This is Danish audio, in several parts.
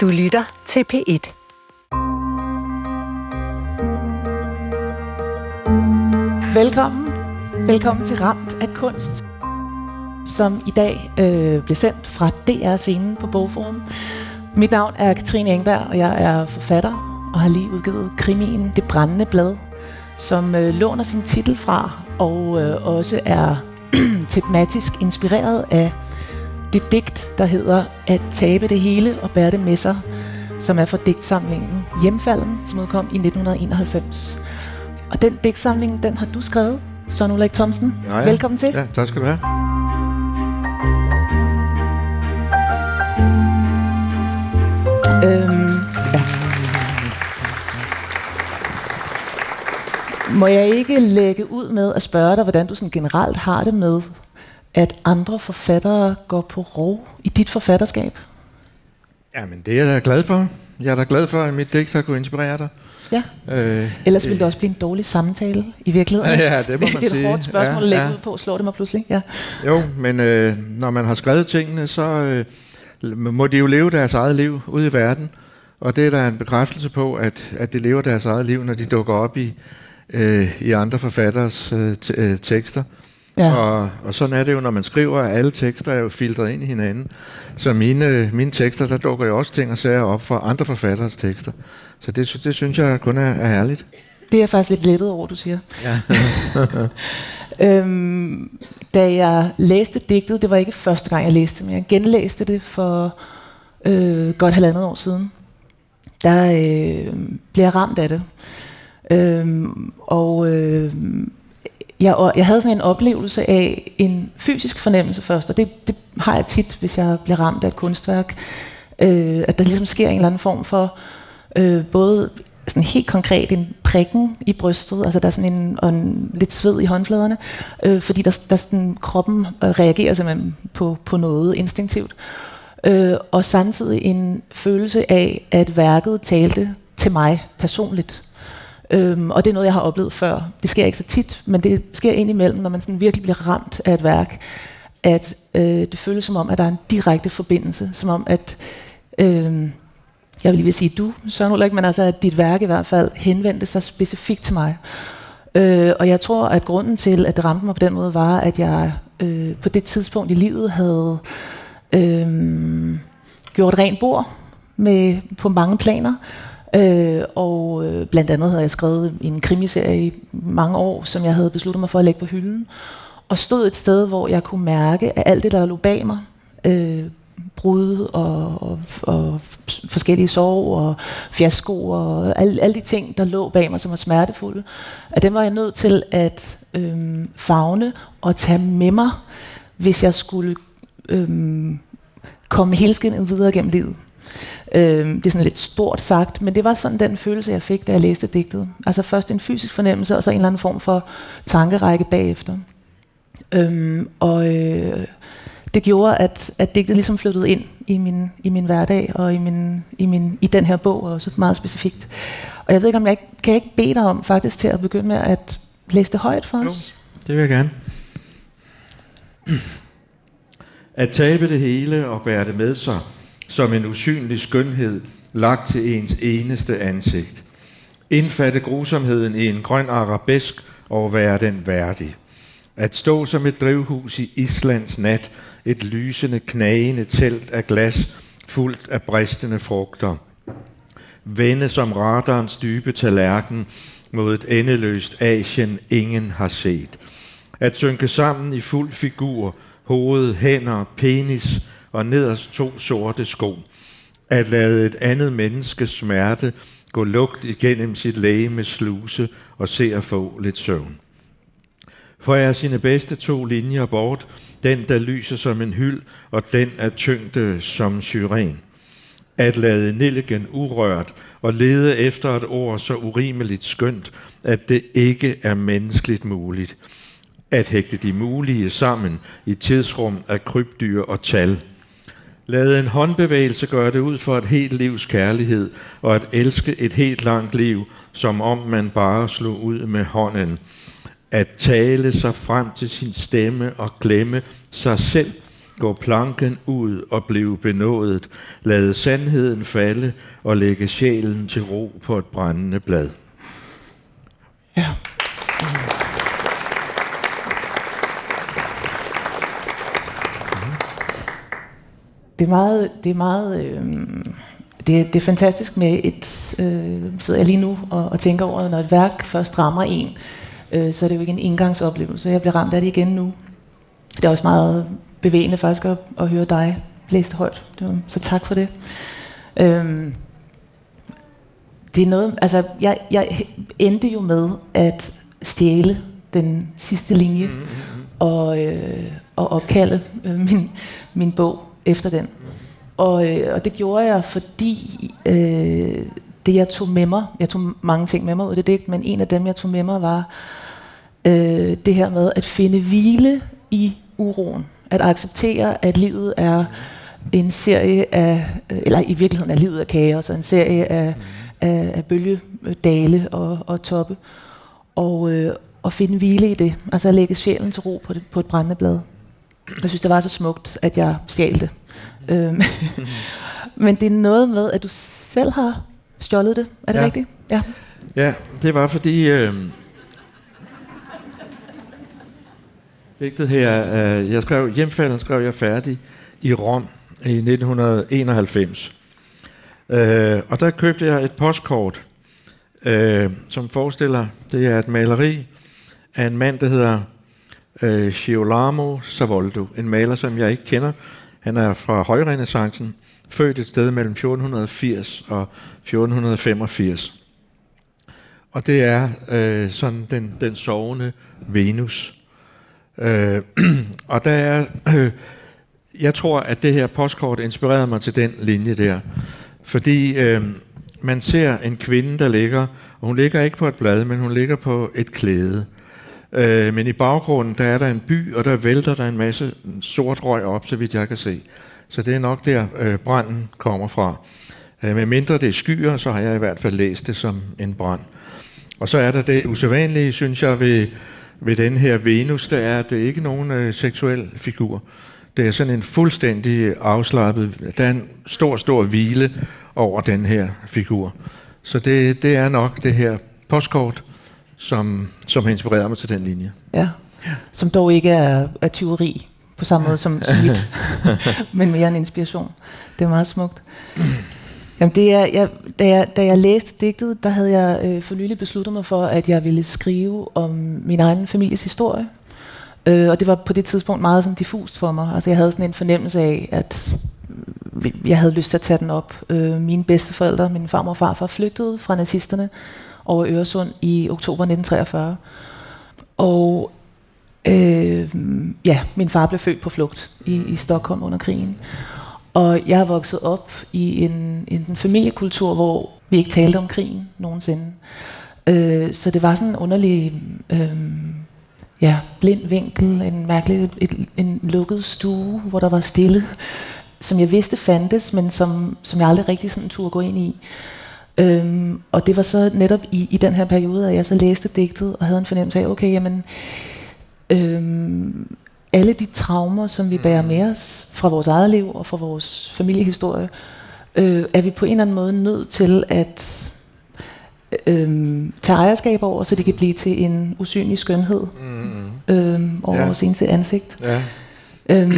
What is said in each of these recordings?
Du lytter til P1. Velkommen. Velkommen til Ramt af Kunst, som i dag øh, bliver sendt fra DR-scenen på Bogforum. Mit navn er Katrine Engberg, og jeg er forfatter og har lige udgivet krimien Det Brændende Blad, som øh, låner sin titel fra og øh, også er tematisk inspireret af det digt, der hedder At tabe det hele og bære det med sig, som er fra digtsamlingen Hjemfalden, som udkom i 1991. Og den digtsamling, den har du skrevet, Søren Ulrik Thomsen. Ja, ja. Velkommen til. Ja, tak skal du have. Øhm, ja. Må jeg ikke lægge ud med at spørge dig, hvordan du sådan generelt har det med, at andre forfattere går på rov i dit forfatterskab? Jamen, det er jeg da glad for. Jeg er da glad for, at mit digt har kunne inspirere dig. Ja. Øh, Ellers ville det også blive en dårlig samtale i virkeligheden. Ja, det må man det er et sige. hårdt spørgsmål Ja, at lægge ja. ud på, slår det mig pludselig. Ja. Jo, men øh, når man har skrevet tingene, så øh, må de jo leve deres eget liv ude i verden. Og det er der en bekræftelse på, at, at de lever deres eget liv, når de dukker op i, øh, i andre forfatteres øh, t- øh, tekster. Ja. Og, og sådan er det jo, når man skriver, at alle tekster er jo filtreret ind i hinanden. Så mine, mine tekster, der dukker jo også ting og sager op fra andre forfatteres tekster. Så det, det synes jeg kun er, er herligt. Det er faktisk lidt lettet over, du siger. Ja. Øhm, da jeg læste digtet, det var ikke første gang, jeg læste det, men jeg genlæste det for øh, godt halvandet år siden. Der øh, blev jeg ramt af det. Øhm, og øh, jeg, og jeg havde sådan en oplevelse af en fysisk fornemmelse først, og det, det har jeg tit, hvis jeg bliver ramt af et kunstværk, øh, at der ligesom sker en eller anden form for øh, både sådan helt konkret en prikken i brystet, altså der er sådan en, og en lidt sved i håndfladerne, øh, fordi der, der sådan, kroppen øh, reagerer simpelthen på, på noget instinktivt. Øh, og samtidig en følelse af, at værket talte til mig personligt. Øhm, og det er noget, jeg har oplevet før. Det sker ikke så tit, men det sker indimellem, når man sådan virkelig bliver ramt af et værk, at øh, det føles som om, at der er en direkte forbindelse, som om, at øh, jeg vil lige vil sige du, Søren Ulrik, men altså, at dit værk i hvert fald henvendte sig specifikt til mig. Øh, og jeg tror, at grunden til, at det ramte mig på den måde, var, at jeg øh, på det tidspunkt i livet havde øh, gjort rent bord med, på mange planer. Øh, og øh, blandt andet havde jeg skrevet en krimiserie i mange år, som jeg havde besluttet mig for at lægge på hylden. Og stod et sted, hvor jeg kunne mærke, at alt det, der lå bag mig, øh, brud og, og, og forskellige sorg og fiasko og alle, alle de ting, der lå bag mig, som var smertefulde, at dem var jeg nødt til at øh, fagne og tage med mig, hvis jeg skulle øh, komme helskindet videre gennem livet. Øhm, det er sådan lidt stort sagt, men det var sådan den følelse, jeg fik, da jeg læste digtet. Altså først en fysisk fornemmelse, og så en eller anden form for tankerække bagefter. Øhm, og øh, det gjorde, at, at digtet ligesom flyttede ind i min, i min hverdag og i, min, i, min, i den her bog også meget specifikt. Og jeg ved ikke, om jeg ikke, kan jeg ikke bede dig om faktisk til at begynde med at læse det højt for Jo. os? Det vil jeg gerne. At tabe det hele og bære det med sig, som en usynlig skønhed, lagt til ens eneste ansigt. Indfatte grusomheden i en grøn arabesk og være den værdig. At stå som et drivhus i Islands nat, et lysende, knagende telt af glas, fuldt af bristende frugter. Vende som radarens dybe tallerken mod et endeløst Asien, ingen har set. At synke sammen i fuld figur, hoved, hænder, penis og nederst to sorte sko. At lade et andet menneske smerte gå lugt igennem sit læge med sluse og se at få lidt søvn. For jeg sine bedste to linjer bort, den der lyser som en hyld, og den er tyngde som syren. At lade nilligen urørt og lede efter et ord så urimeligt skønt, at det ikke er menneskeligt muligt. At hægte de mulige sammen i tidsrum af krybdyr og tal. Lade en håndbevægelse gøre det ud for et helt livs kærlighed, og at elske et helt langt liv, som om man bare slog ud med hånden at tale sig frem til sin stemme og glemme sig selv gå planken ud og blive benådet, lade sandheden falde og lægge sjælen til ro på et brændende blad. Ja. Det er meget, det er meget, øh, det, det er fantastisk med et, øh, sidder jeg lige nu og, og tænker over, når et værk først rammer en, øh, så er det jo ikke en indgangsoplevelse. Jeg bliver ramt af det igen nu. Det er også meget bevægende faktisk at, at høre dig læse det højt. Det var, så tak for det. Øh, det er noget, altså jeg, jeg endte jo med at stjæle den sidste linje mm-hmm. og, øh, og opkalde øh, min, min bog efter den. Og, øh, og det gjorde jeg, fordi øh, det jeg tog med mig, jeg tog mange ting med mig ud af det digt, men en af dem jeg tog med mig var øh, det her med at finde hvile i uroen. At acceptere, at livet er en serie af, øh, eller i virkeligheden er livet af kaos, en serie af, af, af bølgedale og, og toppe. Og, øh, og finde hvile i det. Altså at lægge sjælen til ro på, det, på et brændende blad. Jeg synes, det var så smukt, at jeg stjal det. Øhm, men det er noget med, at du selv har stjålet det. Er det Ja. rigtigt? Ja. Ja, det var fordi... Øh, digtet her, øh, jeg skrev, hjemfalden skrev jeg færdig i Rom i 1991. Øh, og der købte jeg et postkort, øh, som forestiller, det er et maleri af en mand, der hedder øh, Girolamo Savoldo, en maler, som jeg ikke kender. Han er fra højrenaissancen, født et sted mellem 1480 og 1485. Og det er øh, sådan den, den sovende Venus. Øh, og der er, øh, jeg tror, at det her postkort inspirerede mig til den linje der. Fordi øh, man ser en kvinde, der ligger, og hun ligger ikke på et blad, men hun ligger på et klæde. Øh, Øh, men i baggrunden, der er der en by, og der vælter der en masse sort røg op, så vidt jeg kan se. Så det er nok der, øh, branden kommer fra. Øh, med mindre det er skyer, så har jeg i hvert fald læst det som en brand. Og så er der det usædvanlige, synes jeg, ved, ved den her Venus, der er, at det ikke er nogen øh, seksuel figur. Det er sådan en fuldstændig afslappet, der er en stor, stor hvile over den her figur. Så det, det er nok det her postkort, som, som har inspireret mig til den linje. ja. Som dog ikke er, er tyveri på samme måde som, som mit, men mere en inspiration. Det er meget smukt. Jamen det er, jeg, da, jeg, da jeg læste digtet, der havde jeg øh, for nylig besluttet mig for, at jeg ville skrive om min egen families historie. Øh, og det var på det tidspunkt meget sådan diffust for mig. Altså jeg havde sådan en fornemmelse af, at jeg havde lyst til at tage den op. Øh, mine bedsteforældre, min farmor og farfar, flygtede fra nazisterne over Øresund i oktober 1943. Og øh, ja, min far blev født på flugt i, i Stockholm under krigen. Og jeg er vokset op i en, en, familiekultur, hvor vi ikke talte om krigen nogensinde. Øh, så det var sådan en underlig øh, ja, blind vinkel, en mærkelig et, en lukket stue, hvor der var stille, som jeg vidste fandtes, men som, som jeg aldrig rigtig sådan turde gå ind i. Øhm, og det var så netop i, i den her periode, at jeg så læste digtet og havde en fornemmelse af, okay, jamen, øhm, alle de traumer, som vi bærer med os fra vores eget liv og fra vores familiehistorie, øh, er vi på en eller anden måde nødt til at øhm, tage ejerskab over, så det kan blive til en usynlig skønhed Mm, øhm, over Ja. vores eneste ansigt. ja. Øhm,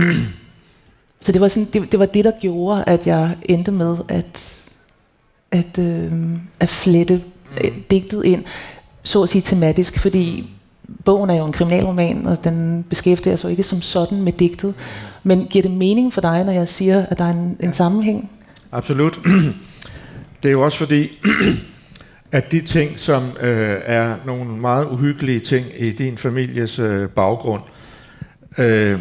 så det var, sådan, det, det var det, der gjorde, at jeg endte med at, at, øhm, at flette mm. digtet ind, så at sige tematisk, fordi bogen er jo en kriminalroman, og den beskæftiger sig jo ikke som sådan med digtet. Men giver det mening for dig, når jeg siger, at der er en, en sammenhæng? Absolut. Det er jo også fordi, at de ting, som øh, er nogle meget uhyggelige ting i din families øh, baggrund, øh,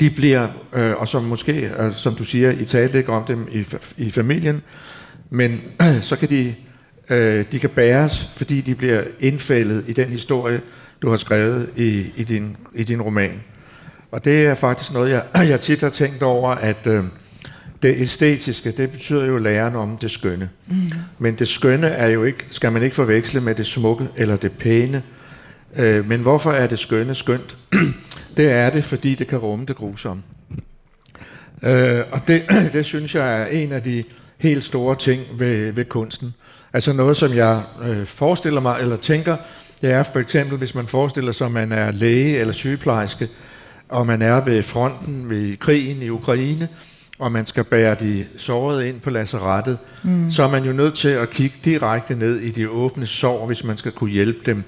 de bliver, øh, og som måske, øh, som du siger, I talte ikke om dem i, i familien, men så kan de, øh, de kan bæres, fordi de bliver indfældet i den historie, du har skrevet i, i, din, i din roman. Og det er faktisk noget, jeg, jeg tit har tænkt over, at øh, det æstetiske, det betyder jo læren om det skønne. Mm. Men det skønne er jo ikke, skal man ikke forveksle med det smukke eller det pæne. Øh, men hvorfor er det skønne skønt? det er det, fordi det kan rumme det grusomme. Øh, og det, det synes jeg er en af de helt store ting ved, ved kunsten. Altså noget, som jeg øh, forestiller mig, eller tænker, det er for eksempel, hvis man forestiller sig, at man er læge eller sygeplejerske, og man er ved fronten ved krigen i Ukraine, og man skal bære de sårede ind på lazarettet, mm. så er man jo nødt til at kigge direkte ned i de åbne sår, hvis man skal kunne hjælpe dem.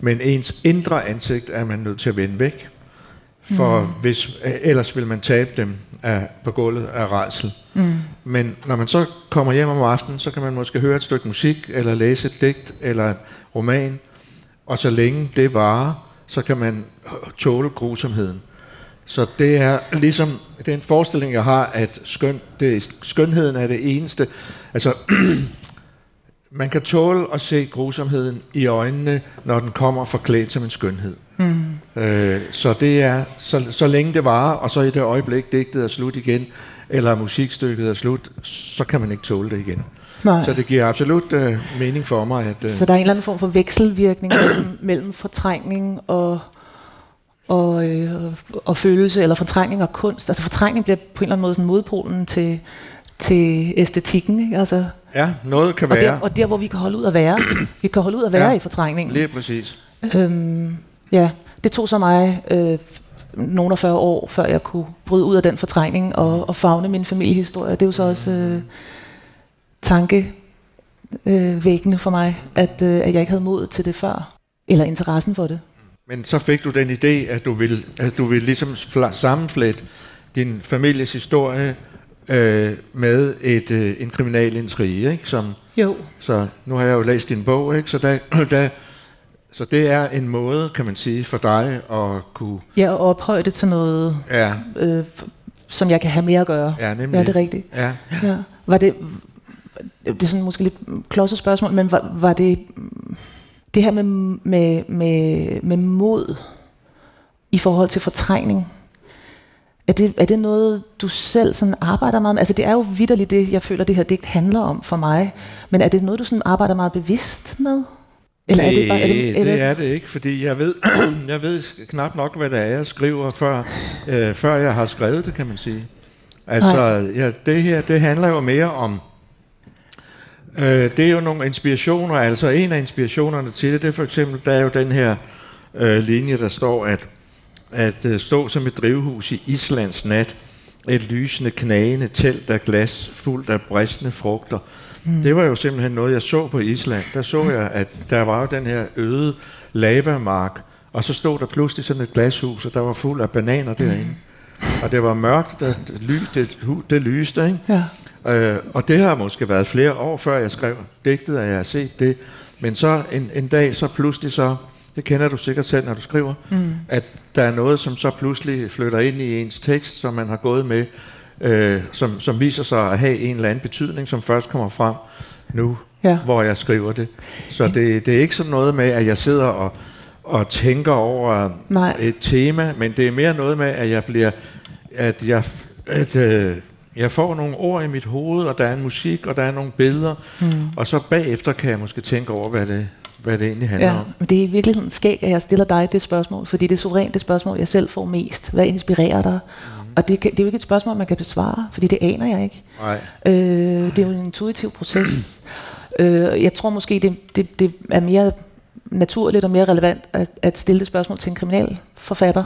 Men ens indre ansigt er man nødt til at vende væk, for mm. hvis, ellers vil man tabe dem af, på gulvet af rejsel. Mm. Men når man så kommer hjem om aftenen, så kan man måske høre et stykke musik, eller læse et digt, eller en roman, og så længe det varer, så kan man tåle grusomheden. Så det er ligesom, det er en forestilling, jeg har, at skøn, det, skønheden er det eneste. Altså, man kan tåle at se grusomheden i øjnene, når den kommer forklædt som en skønhed. Mm. Øh, så det er, så, så længe det varer, og så i det øjeblik digtet er slut igen, eller musikstykket er slut, så kan man ikke tåle det igen. Nej. Så det giver absolut øh, mening for mig. At, øh, så der er en eller anden form for vekselvirkning mellem, mellem fortrængning og og, øh, og følelse, eller fortrængning og kunst. Altså fortrængning bliver på en eller anden måde sådan modpolen til, til æstetikken. Ikke? Altså, ja, noget kan og være. Der, og der, hvor vi kan holde ud at være. vi kan holde ud at være ja, i fortrængningen. Lige præcis. Øhm, ja, det tog så mig øh, nogle af 40 år, før jeg kunne bryde ud af den fortrængning og, og fagne min familiehistorie. Det er jo så også øh, tankevækkende for mig, at, øh, at jeg ikke havde mod til det før. Eller interessen for det. Men så fik du den idé, at du ville, at du ville ligesom sammenflette din families historie øh, med et, øh, en kriminalintrige, ikke? Som, jo. Så nu har jeg jo læst din bog, ikke? Så, der, der, så det er en måde, kan man sige, for dig at kunne... Ja, at ophøje det til noget, ja. øh, som jeg kan have mere at gøre. Ja, nemlig. Ja, det er rigtigt. Ja. ja. Var det, det er sådan måske lidt klodset spørgsmål, men var, var det det her med, med, med, med mod i forhold til fortrængning, er det, er det noget, du selv sådan arbejder meget med? Altså det er jo vidderligt det, jeg føler, det her digt handler om for mig. Men er det noget, du sådan arbejder meget bevidst med? Eller er det, bare, er det, er det er det ikke, fordi jeg ved, jeg ved knap nok, hvad det er, jeg skriver, før, øh, før jeg har skrevet det, kan man sige. Altså, ja, det her, det handler jo mere om Øh, det er jo nogle inspirationer, altså en af inspirationerne til det, det er for eksempel, der er jo den her øh, linje, der står, at, at øh, stå som et drivhus i Islands nat, et lysende, knagende telt af glas, fuldt af bristende frugter. Mm. Det var jo simpelthen noget, jeg så på Island. Der så jeg, at der var jo den her øde lavamark, og så stod der pludselig sådan et glashus, og der var fuld af bananer derinde. Mm. Og det var mørkt, det, ly, det, det lyste, ikke? Ja. Øh, og det har måske været flere år før jeg skrev digtet, at jeg har set det. Men så en, en dag, så pludselig så, det kender du sikkert selv, når du skriver, mm. at der er noget, som så pludselig flytter ind i ens tekst, som man har gået med, øh, som, som viser sig at have en eller anden betydning, som først kommer frem nu, ja. hvor jeg skriver det. Så det, det er ikke sådan noget med, at jeg sidder og, og tænker over Nej. et tema, men det er mere noget med, at jeg bliver, at jeg, at, øh, jeg får nogle ord i mit hoved, og der er en musik, og der er nogle billeder, mm. og så bagefter kan jeg måske tænke over, hvad det, hvad det egentlig handler ja, om. Men det er virkelig skægt, at jeg stiller dig det spørgsmål, fordi det er suverænt det spørgsmål, jeg selv får mest. Hvad inspirerer dig? Mm. Og det, det er jo ikke et spørgsmål, man kan besvare, fordi det aner jeg ikke. Nej. Øh, det er jo en intuitiv proces. øh, jeg tror måske, det, det, det er mere naturligt og mere relevant at, at stille det spørgsmål til en kriminalforfatter,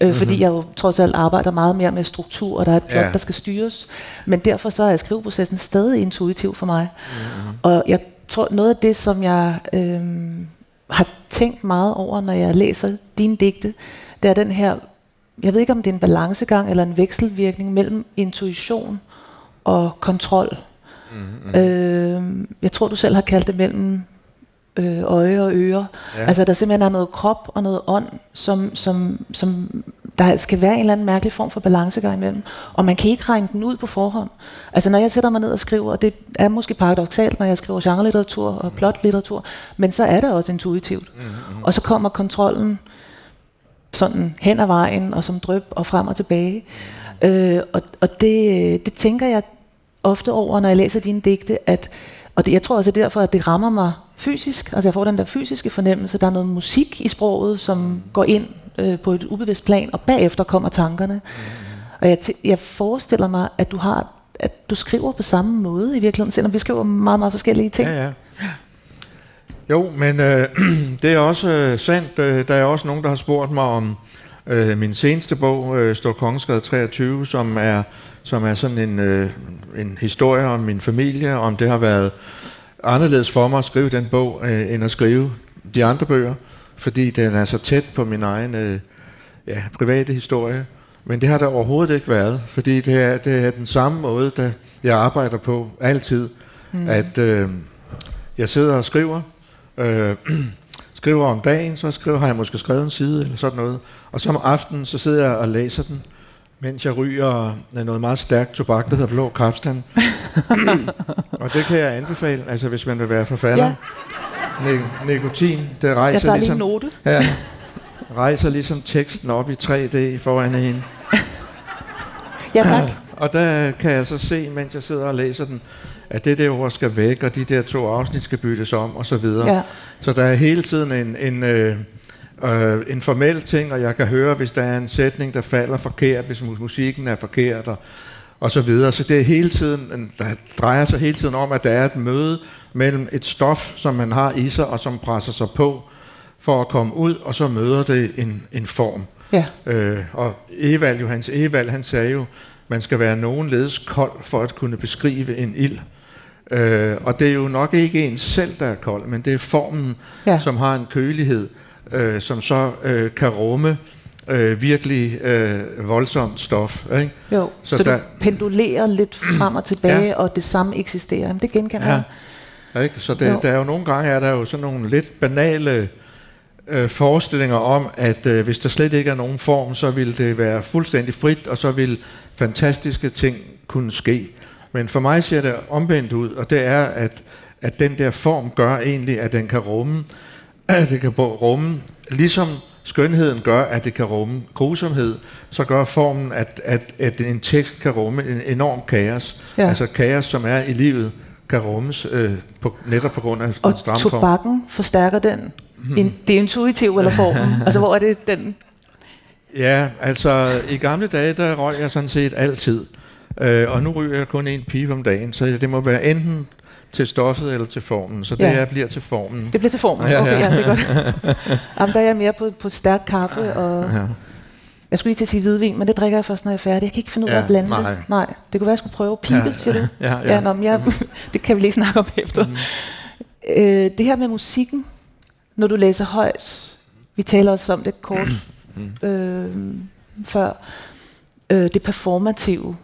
øh, mm-hmm. fordi jeg jo trods alt arbejder meget mere med struktur, og der er et plot, ja. der skal styres. Men derfor så er skriveprocessen stadig intuitiv for mig. Mm-hmm. Og jeg tror, noget af det, som jeg øh, har tænkt meget over, når jeg læser dine digte, det er den her, jeg ved ikke om det er en balancegang eller en vekselvirkning mellem intuition og kontrol. Mm-hmm. Øh, jeg tror, du selv har kaldt det mellem øh, øje og ører. Ja. Altså der simpelthen er noget krop og noget ånd, som, som, som der skal være en eller anden mærkelig form for balancegang imellem. Og man kan ikke regne den ud på forhånd. Altså når jeg sætter mig ned og skriver, og det er måske paradoxalt, når jeg skriver genrelitteratur og plotlitteratur, men så er det også intuitivt. Mm-hmm. Og så kommer kontrollen sådan hen ad vejen, og som drøb og frem og tilbage. Mm. Øh, og og det, det tænker jeg ofte over, når jeg læser dine digte, at og det, jeg tror også derfor, at det rammer mig fysisk. Altså jeg får den der fysiske fornemmelse. Der er noget musik i sproget, som går ind øh, på et ubevidst plan, og bagefter kommer tankerne. Og jeg, jeg forestiller mig, at du har at du skriver på samme måde i virkeligheden, selvom vi skriver meget, meget forskellige ting. Ja, ja. Jo, men øh, det er også øh, sandt. Øh, der er også nogen, der har spurgt mig om øh, min seneste bog, øh, Står Kongeskade 23, som er, som er sådan en, øh, en historie om min familie, om det har været anderledes for mig at skrive den bog, øh, end at skrive de andre bøger, fordi den er så tæt på min egen øh, ja, private historie. Men det har der overhovedet ikke været, fordi det er, det er den samme måde, der jeg arbejder på altid, mm. at øh, jeg sidder og skriver, øh, skriver om dagen, så skriver, har jeg måske skrevet en side eller sådan noget, og så om aftenen, så sidder jeg og læser den, mens jeg ryger noget meget stærkt tobak, der hedder blå kapstan. og det kan jeg anbefale, altså hvis man vil være forfatter. Ja. Ni- nikotin, det rejser jeg tager ligesom... lige note. Ja, rejser ligesom teksten op i 3D foran en. Ja, tak. Og der kan jeg så se, mens jeg sidder og læser den, at det der ord skal væk, og de der to afsnit skal byttes om, og så videre. Ja. Så der er hele tiden en, en, øh, øh, en formel ting, og jeg kan høre, hvis der er en sætning, der falder forkert, hvis musikken er forkert, og, og så videre. Så det er hele tiden, der drejer sig hele tiden om, at der er et møde mellem et stof, som man har i sig, og som presser sig på for at komme ud, og så møder det en, en form. Ja. Øh, og Evald, Johannes Evald, han sagde jo, man skal være nogenledes kold for at kunne beskrive en ild. Øh, og det er jo nok ikke en selv, der er kold, men det er formen, Ja. som har en kølighed, øh, som så øh, kan rumme øh, virkelig øh, voldsomt stof. Ikke? Jo, så, Så der- du pendulerer lidt frem og tilbage, Ja. og det samme eksisterer. Jamen, det genkender jeg. Ja. Ikke? Så det, Jo. der er jo nogle gange er der jo sådan nogle lidt banale øh, forestillinger om, at øh, hvis der slet ikke er nogen form, så vil det være fuldstændig frit, og så vil fantastiske ting kunne ske. Men for mig ser det omvendt ud, og det er, at, at den der form gør egentlig, at den kan rumme, at det kan rumme, ligesom skønheden gør, at det kan rumme grusomhed, så gør formen, at, at, at en tekst kan rumme en enorm kaos. Ja. Altså kaos, som er i livet, kan rummes øh, på, netop på grund af Og den stramme form. tobakken forstærker den. In, det er intuitiv eller formen. altså, hvor er det den? Ja, altså i gamle dage, der røg jeg sådan set altid. Øh, og nu ryger jeg kun en pipe om dagen, så det må være enten til stoffet eller til formen. Så det Ja. ja. er, bliver til formen. Det bliver til formen. Ja, Okay, ja. ja, det er godt. Jamen, der er jeg mere på, på stærk kaffe, og Ja. jeg skulle lige til at sige hvidvin, men det drikker jeg først, når jeg er færdig. Jeg kan ikke finde ud af Ja, at blande nej. det. Nej, det kunne være, jeg skulle prøve pibe, Ja, siger du? ja, ja. ja nå, men jeg, det kan vi lige snakke om efter. Mm. Øh, det her med musikken, når du læser højt, vi taler også om det kort øh, før, øh, det performative.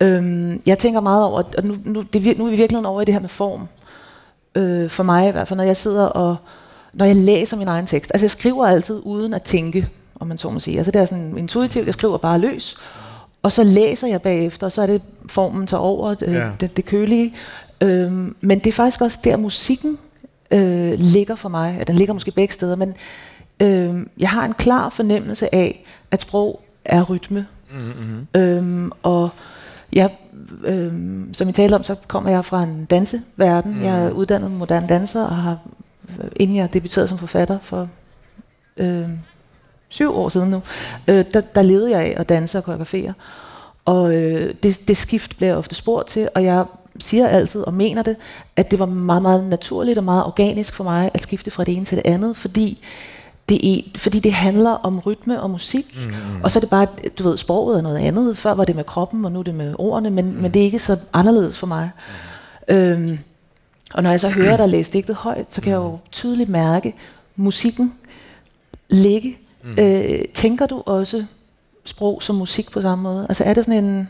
Mm. Øh, jeg tænker meget over, og nu, nu, det, er nu er vi virkelig over i det her med form. Øh, for mig i hvert fald, når jeg sidder og, når jeg læser min egen tekst. Altså jeg skriver altid uden at tænke, om man så må sige. Altså det er sådan intuitivt, jeg skriver bare løs. Og så læser jeg bagefter, og så er det formen tager over, øh, Ja. det, det kølige. Øhm, men det er faktisk også der, musikken øh, ligger for mig. Ja, den ligger måske begge steder, men øh, jeg har en klar fornemmelse af, at sprog er rytme. Mm-hmm. Øhm, og jeg, øhm, som I talte om, så kommer jeg fra en danseverden. Mm. Jeg er uddannet moderne danser, og har, øh, inden jeg debuterede som forfatter for øh, syv år siden nu, øh, der, der levede jeg af at danse og koreografere. Og øh, det, det skift bliver jeg ofte spurgt til, og jeg siger altid og mener det, at det var meget, meget naturligt og meget organisk for mig at skifte fra det ene til det andet, fordi det, er, fordi det handler om rytme og musik, mm, mm. og så er det bare, du ved, sproget er noget andet. Før var det med kroppen, og nu er det med ordene, men, mm. men det er ikke så anderledes for mig. Mm. Øhm, og når jeg så hører dig læse digtet højt, så kan jeg jo tydeligt mærke musikken ligge. Mm. Øh, tænker du også sprog som musik på samme måde? Altså er det sådan en...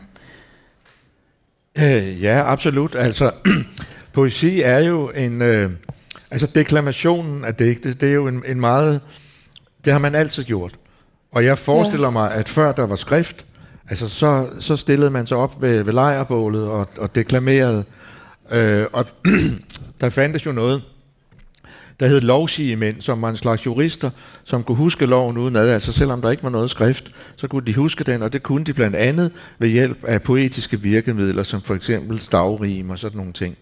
Øh, ja, absolut. Altså, poesi er jo en... Øh, altså, deklamationen af digte, det er jo en, en meget... Det har man altid gjort. Og jeg forestiller ja. mig, at før der var skrift, altså så, så stillede man sig op ved, ved lejrbålet og, og deklamerede. Øh, og der fandtes jo noget, der hed lovsigemænd, som var en slags jurister, som kunne huske loven uden ad. Altså selvom der ikke var noget skrift, så kunne de huske den, og det kunne de blandt andet ved hjælp af poetiske virkemidler, som for eksempel stavrim og sådan nogle ting.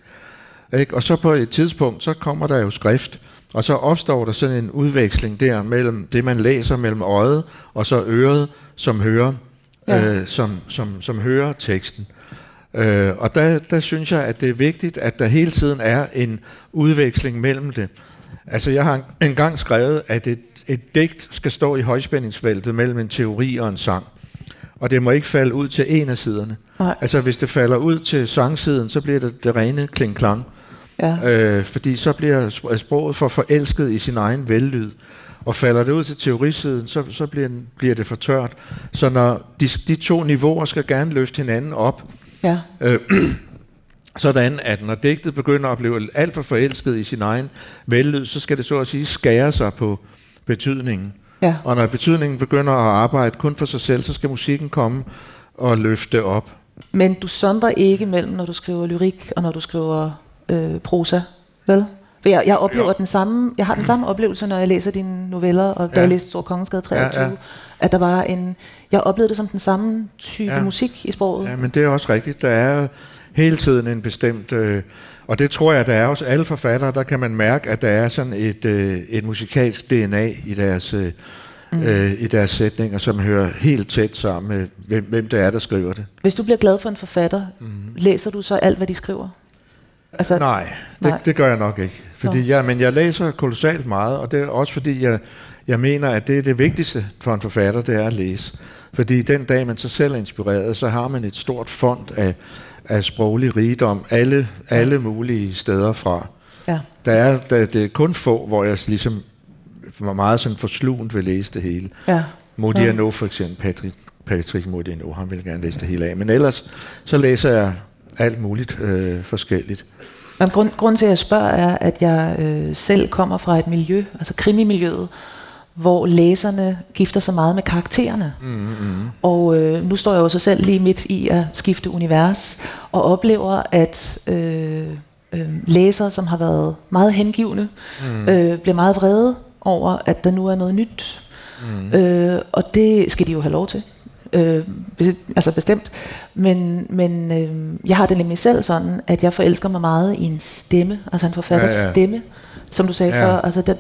Ikke? Og så på et tidspunkt, så kommer der jo skrift, og så opstår der sådan en udveksling der mellem det, man læser mellem øjet, og så øret, som hører ja. øh, som, som, som hører teksten. Øh, og der, der synes jeg, at det er vigtigt, at der hele tiden er en udveksling mellem det. Altså jeg har engang skrevet, at et, et digt skal stå i højspændingsfeltet mellem en teori og en sang. Og det må ikke falde ud til en af siderne. Nej. Altså hvis det falder ud til sangsiden, så bliver det det rene kling-klang. Ja. Øh, fordi så bliver sproget for forelsket i sin egen vellyd. Og falder det ud til teorisiden, så, så bliver, bliver det for tørt. Så når de, de to niveauer skal gerne løfte hinanden op, ja. øh, sådan at når digtet begynder at blive alt for forelsket i sin egen vellyd, så skal det så at sige skære sig på betydningen. Ja. Og når betydningen begynder at arbejde kun for sig selv, så skal musikken komme og løfte op. Men du sondrer ikke mellem, når du skriver lyrik og når du skriver øh, prosa, vel? For jeg, jeg oplever jo. den samme, jeg har den samme oplevelse, når jeg læser dine noveller, og da ja. jeg læste Stor Kongensgade 23, ja, ja. at der var en, jeg oplevede det som den samme type ja. musik i sproget. Ja, men det er også rigtigt. Der er hele tiden en bestemt, øh, og det tror jeg, der er hos alle forfattere, der kan man mærke, at der er sådan et, øh, et musikalsk DNA i deres, øh, mm. øh, i deres sætninger, som hører helt tæt sammen med, hvem, hvem det er, der skriver det. Hvis du bliver glad for en forfatter, mm. læser du så alt, hvad de skriver? Altså, nej, det, nej, det gør jeg nok ikke. Fordi jeg, men jeg læser kolossalt meget, og det er også fordi, jeg, jeg mener, at det er det vigtigste for en forfatter, det er at læse. Fordi den dag, man så selv er inspireret, så har man et stort fond af, af sproglig rigdom, alle, alle mulige steder fra. Ja. Der er, der, det er kun få, hvor jeg ligesom var meget sådan forslugent vil læse det hele. Ja. Modiano ja. for eksempel, Patrick, Patrick Modiano, han vil gerne læse det hele af. Men ellers, så læser jeg alt muligt øh, forskelligt. Men grund, grund til, at jeg spørger, er, at jeg øh, selv kommer fra et miljø, altså krimimiljøet, hvor læserne gifter sig meget med karaktererne. Mm-hmm. Og øh, nu står jeg jo så selv lige midt i at skifte univers, og oplever, at øh, øh, læsere, som har været meget hengivende, mm. øh, bliver meget vrede over, at der nu er noget nyt. Mm. Øh, og det skal de jo have lov til. Øh, altså bestemt. Men, men øh, jeg har det nemlig selv sådan, at jeg forelsker mig meget i en stemme, altså en forfatters ja, ja. stemme, som du sagde ja. før. Altså det,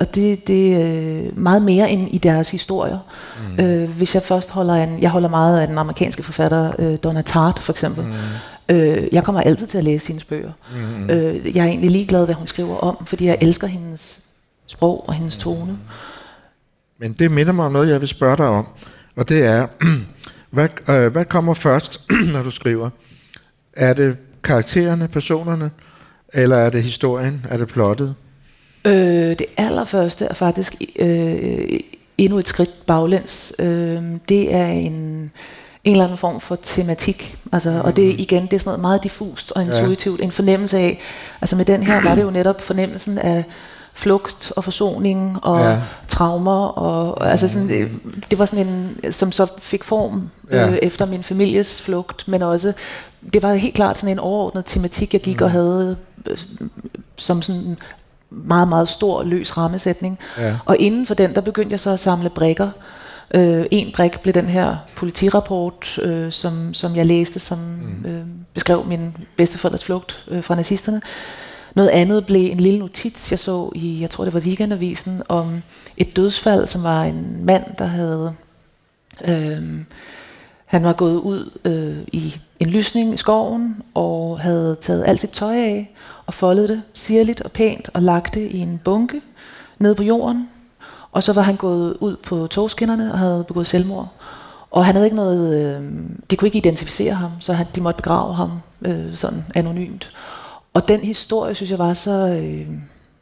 og det, det er øh, meget mere end i deres historier. Mm. Øh, hvis jeg først holder en, jeg holder meget af den amerikanske forfatter øh, Donna Tartt for eksempel. Mm. Øh, jeg kommer altid til at læse hendes bøger. Mm. Øh, jeg er egentlig ligeglad, hvad hun skriver om, fordi jeg elsker hendes sprog og hendes tone. Men det minder mig om noget, jeg vil spørge dig om. Og det er, hvad, øh, hvad kommer først, når du skriver? Er det karaktererne, personerne, eller er det historien, er det plottet? Øh, det allerførste er faktisk øh, endnu et skridt baglæns. Øh, det er en, en eller anden form for tematik. Altså, mm. Og det mm. igen, det er sådan noget meget diffust og intuitivt. Ja. En fornemmelse af, altså med den her var det jo netop fornemmelsen af flugt og forsoning og ja. traumer og altså sådan det, det var sådan en som så fik form ja. øh, efter min families flugt, men også det var helt klart sådan en overordnet tematik jeg gik mm. og havde øh, som sådan meget meget stor løs rammesætning. Ja. Og inden for den der begyndte jeg så at samle brikker. Øh, en brik blev den her politirapport, øh, som, som jeg læste, som mm. øh, beskrev min bedsteforældres flugt øh, fra nazisterne. Noget andet blev en lille notits, jeg så i, jeg tror det var Weekendavisen, om et dødsfald, som var en mand, der havde... Øh, han var gået ud øh, i en lysning i skoven og havde taget alt sit tøj af og foldet det sirligt og pænt og lagt det i en bunke ned på jorden. Og så var han gået ud på togskinnerne og havde begået selvmord. Og han havde ikke noget, øh, de kunne ikke identificere ham, så han, de måtte begrave ham øh, sådan anonymt. Og den historie, synes jeg var så... Øh,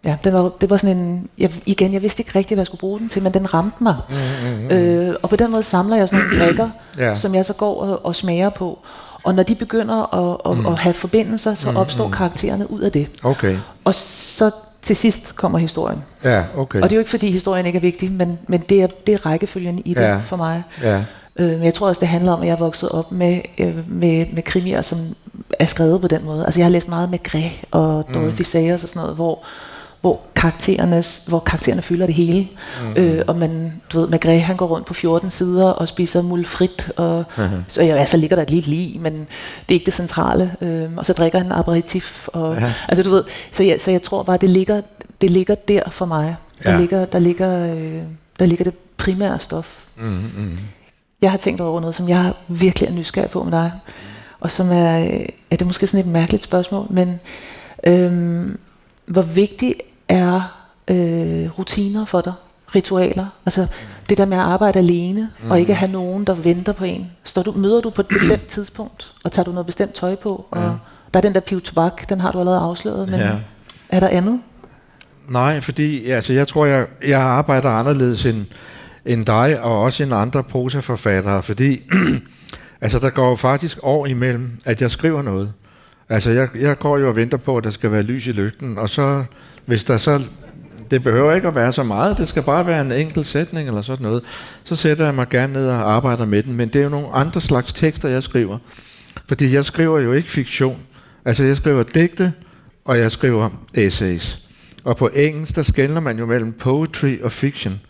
ja, det var, det var sådan en... Jeg, igen, jeg vidste ikke rigtigt, hvad jeg skulle bruge den til, men den ramte mig. Mm, mm, mm. Øh, og på den måde samler jeg sådan nogle drikker, yeah. som jeg så går og, og smager på. Og når de begynder at, at, mm. at have forbindelser, så mm, opstår mm. karaktererne ud af det. Okay. Og så til sidst kommer historien. Ja, okay. Og det er jo ikke, fordi historien ikke er vigtig, men, men det, er, det er rækkefølgen i det ja. for mig. Ja. Øh, men jeg tror også, det handler om, at jeg er vokset op med, øh, med, med krimier, som er skrevet på den måde. Altså jeg har læst meget med Græ og Dorothy mm. Sayers og sådan noget, hvor, hvor, karaktererne, hvor karaktererne fylder det hele. Mm. Øh, og man, du ved, Magret, han går rundt på 14 sider og spiser mulfrit, og mm. så, ja, så ligger der et lille lig, men det er ikke det centrale. Øh, og så drikker han aperitif. Og, ja. altså, du ved, så, jeg, så jeg tror bare, det ligger, det ligger der for mig. Der, ja. ligger, der, ligger, øh, der ligger det primære stof. Mm, mm. Jeg har tænkt over noget, som jeg virkelig er nysgerrig på med dig, og som er, øh, er det måske sådan et mærkeligt spørgsmål, men øhm, hvor vigtigt er øh, rutiner for dig? Ritualer? Altså det der med at arbejde alene, mm. og ikke have nogen, der venter på en. Står du, møder du på et bestemt tidspunkt, og tager du noget bestemt tøj på, og ja. der er den der piv tobak, den har du allerede afsløret, men ja. er der andet? Nej, fordi altså, jeg tror, jeg, jeg arbejder anderledes end, end dig, og også end andre prosaforfattere, fordi altså, der går jo faktisk år imellem, at jeg skriver noget. Altså, jeg, jeg går jo og venter på, at der skal være lys i lygten, og så, hvis der så det behøver ikke at være så meget, det skal bare være en enkelt sætning eller sådan noget. Så sætter jeg mig gerne ned og arbejder med den, men det er jo nogle andre slags tekster, jeg skriver. Fordi jeg skriver jo ikke fiktion. Altså jeg skriver digte, og jeg skriver essays. Og på engelsk, der skældner man jo mellem poetry og fiction.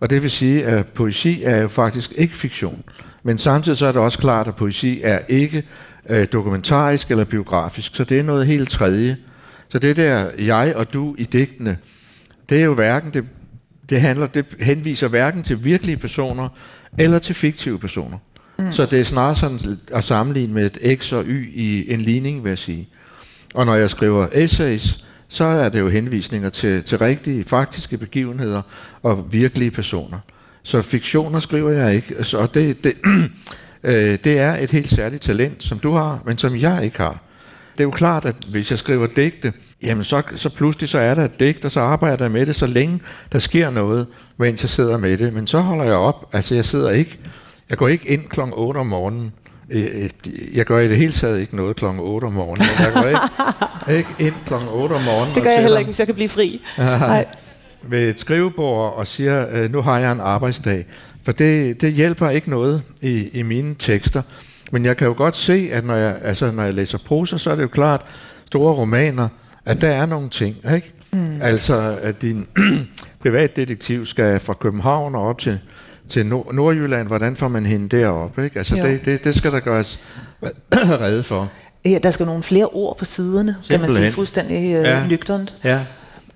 Og det vil sige, at poesi er jo faktisk ikke fiktion. Men samtidig så er det også klart, at poesi er ikke øh, dokumentarisk eller biografisk. Så det er noget helt tredje. Så det der jeg og du i digtene, det er jo hverken, det, det, handler, det henviser hverken til virkelige personer eller til fiktive personer. Mm. Så det er snarere sådan at sammenligne med et X og Y i en ligning, vil jeg sige. Og når jeg skriver essays, så er det jo henvisninger til, til rigtige, faktiske begivenheder og virkelige personer. Så fiktioner skriver jeg ikke. Så det, det, øh, det er et helt særligt talent, som du har, men som jeg ikke har. Det er jo klart, at hvis jeg skriver digte, jamen så, så pludselig så er der et digt, og så arbejder jeg med det, så længe der sker noget, mens jeg sidder med det. Men så holder jeg op. Altså jeg sidder ikke, jeg går ikke ind kl. 8 om morgenen. Jeg gør i det hele taget ikke noget kl. 8 om morgenen. Jeg går ikke, ikke ind kl. 8 om morgenen. Det gør jeg heller ikke, hvis jeg kan blive fri. Nej. ved et skrivebord og siger, øh, nu har jeg en arbejdsdag. For det, det hjælper ikke noget i, i mine tekster. Men jeg kan jo godt se, at når jeg, altså, når jeg læser prosa, så er det jo klart, store romaner, at der er nogle ting, ikke? Mm. Altså, at din privatdetektiv skal fra København og op til, til Nord- Nordjylland, hvordan får man hende derop, ikke? Altså, det, det, det skal der gøres redde for. Ja, der skal nogle flere ord på siderne, Simpelthen. kan man sige fuldstændig øh, ja. nøgternt. Ja.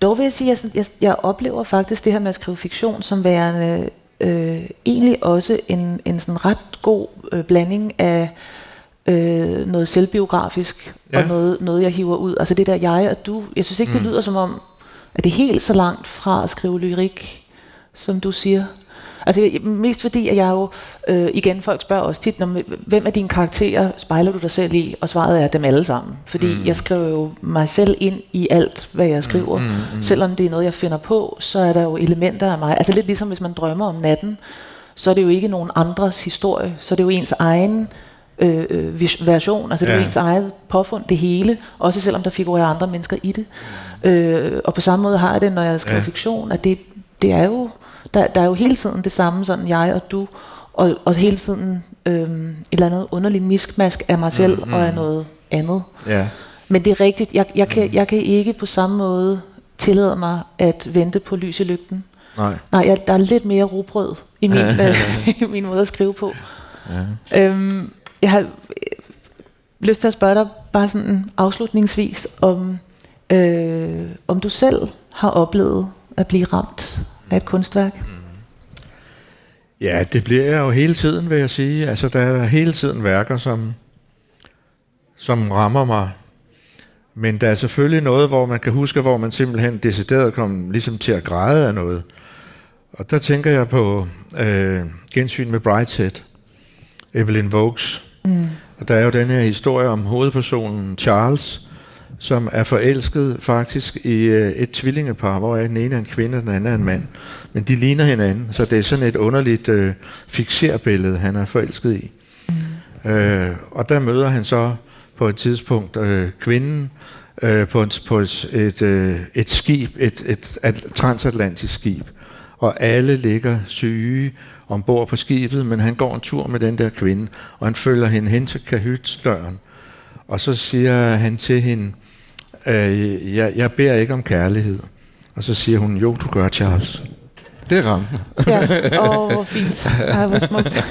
Dog vil jeg sige, at jeg, jeg, jeg oplever faktisk det her med at skrive fiktion som værende øh, egentlig også en, en sådan ret god øh, blanding af øh, noget selvbiografisk ja. og noget, noget, jeg hiver ud. Altså det der jeg og du. Jeg synes ikke, mm. det lyder som om, at det er helt så langt fra at skrive lyrik, som du siger. Altså mest fordi, at jeg jo, øh, igen folk spørger også tit, når, hvem af dine karakterer spejler du dig selv i? Og svaret er dem alle sammen. Fordi mm. jeg skriver jo mig selv ind i alt, hvad jeg skriver. Mm, mm, mm. Selvom det er noget, jeg finder på, så er der jo elementer af mig. Altså lidt ligesom hvis man drømmer om natten, så er det jo ikke nogen andres historie. Så er det jo ens egen øh, øh version. Altså det er ens eget påfund, det hele. Også selvom der figurerer andre mennesker i det. Øh, og på samme måde har jeg det, når jeg skriver ja. fiktion, at det, det er jo der, der er jo hele tiden det samme, sådan jeg og du, og, og hele tiden øhm, et eller andet underligt miskmask af mig selv mm, mm. og af noget andet. Ja. Men det er rigtigt, jeg, jeg, kan, mm. jeg kan ikke på samme måde tillade mig at vente på lys i lygten. Nej. Nej, jeg, der er lidt mere rugbrød i min, øh, min måde at skrive på. Ja. Øhm, jeg har øh, lyst til at spørge dig bare sådan afslutningsvis, om, øh, om du selv har oplevet at blive ramt af et kunstværk? Mm. Ja, det bliver jeg jo hele tiden, vil jeg sige. Altså, der er hele tiden værker, som, som rammer mig. Men der er selvfølgelig noget, hvor man kan huske, hvor man simpelthen decideret kom ligesom til at græde af noget. Og der tænker jeg på øh, gensyn med Brightshead, Evelyn Vokes. Mm. Og der er jo den her historie om hovedpersonen Charles, som er forelsket faktisk i øh, et tvillingepar, hvor den ene er en kvinde, og den anden er en mand. Men de ligner hinanden, så det er sådan et underligt øh, fixerbillede, han er forelsket i. Mm. Øh, og der møder han så på et tidspunkt øh, kvinden øh, på, et, på et, et, øh, et skib, et, et, et transatlantisk skib. Og alle ligger syge ombord på skibet, men han går en tur med den der kvinde, og han følger hende hen til kahytsdøren. Og så siger han til hende, øh, jeg, jeg beder ikke om kærlighed. Og så siger hun, jo, du gør, Charles. Det rammer. ja, åh, oh, hvor fint. Ej, hvor smukt.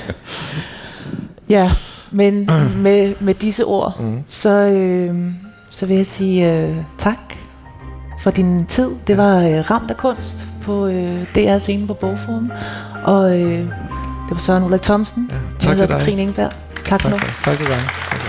Ja, men med, med disse ord, mm. så, øh, så vil jeg sige øh, tak for din tid. Det var øh, ramt af kunst på øh, DR scene på Bogforum. Og øh, Det var Søren Ulrik Thomsen. Ja, Jeg tak til hedder dig. Katrine Ingeberg. Tak for nu. Tak, tak til dig. Tak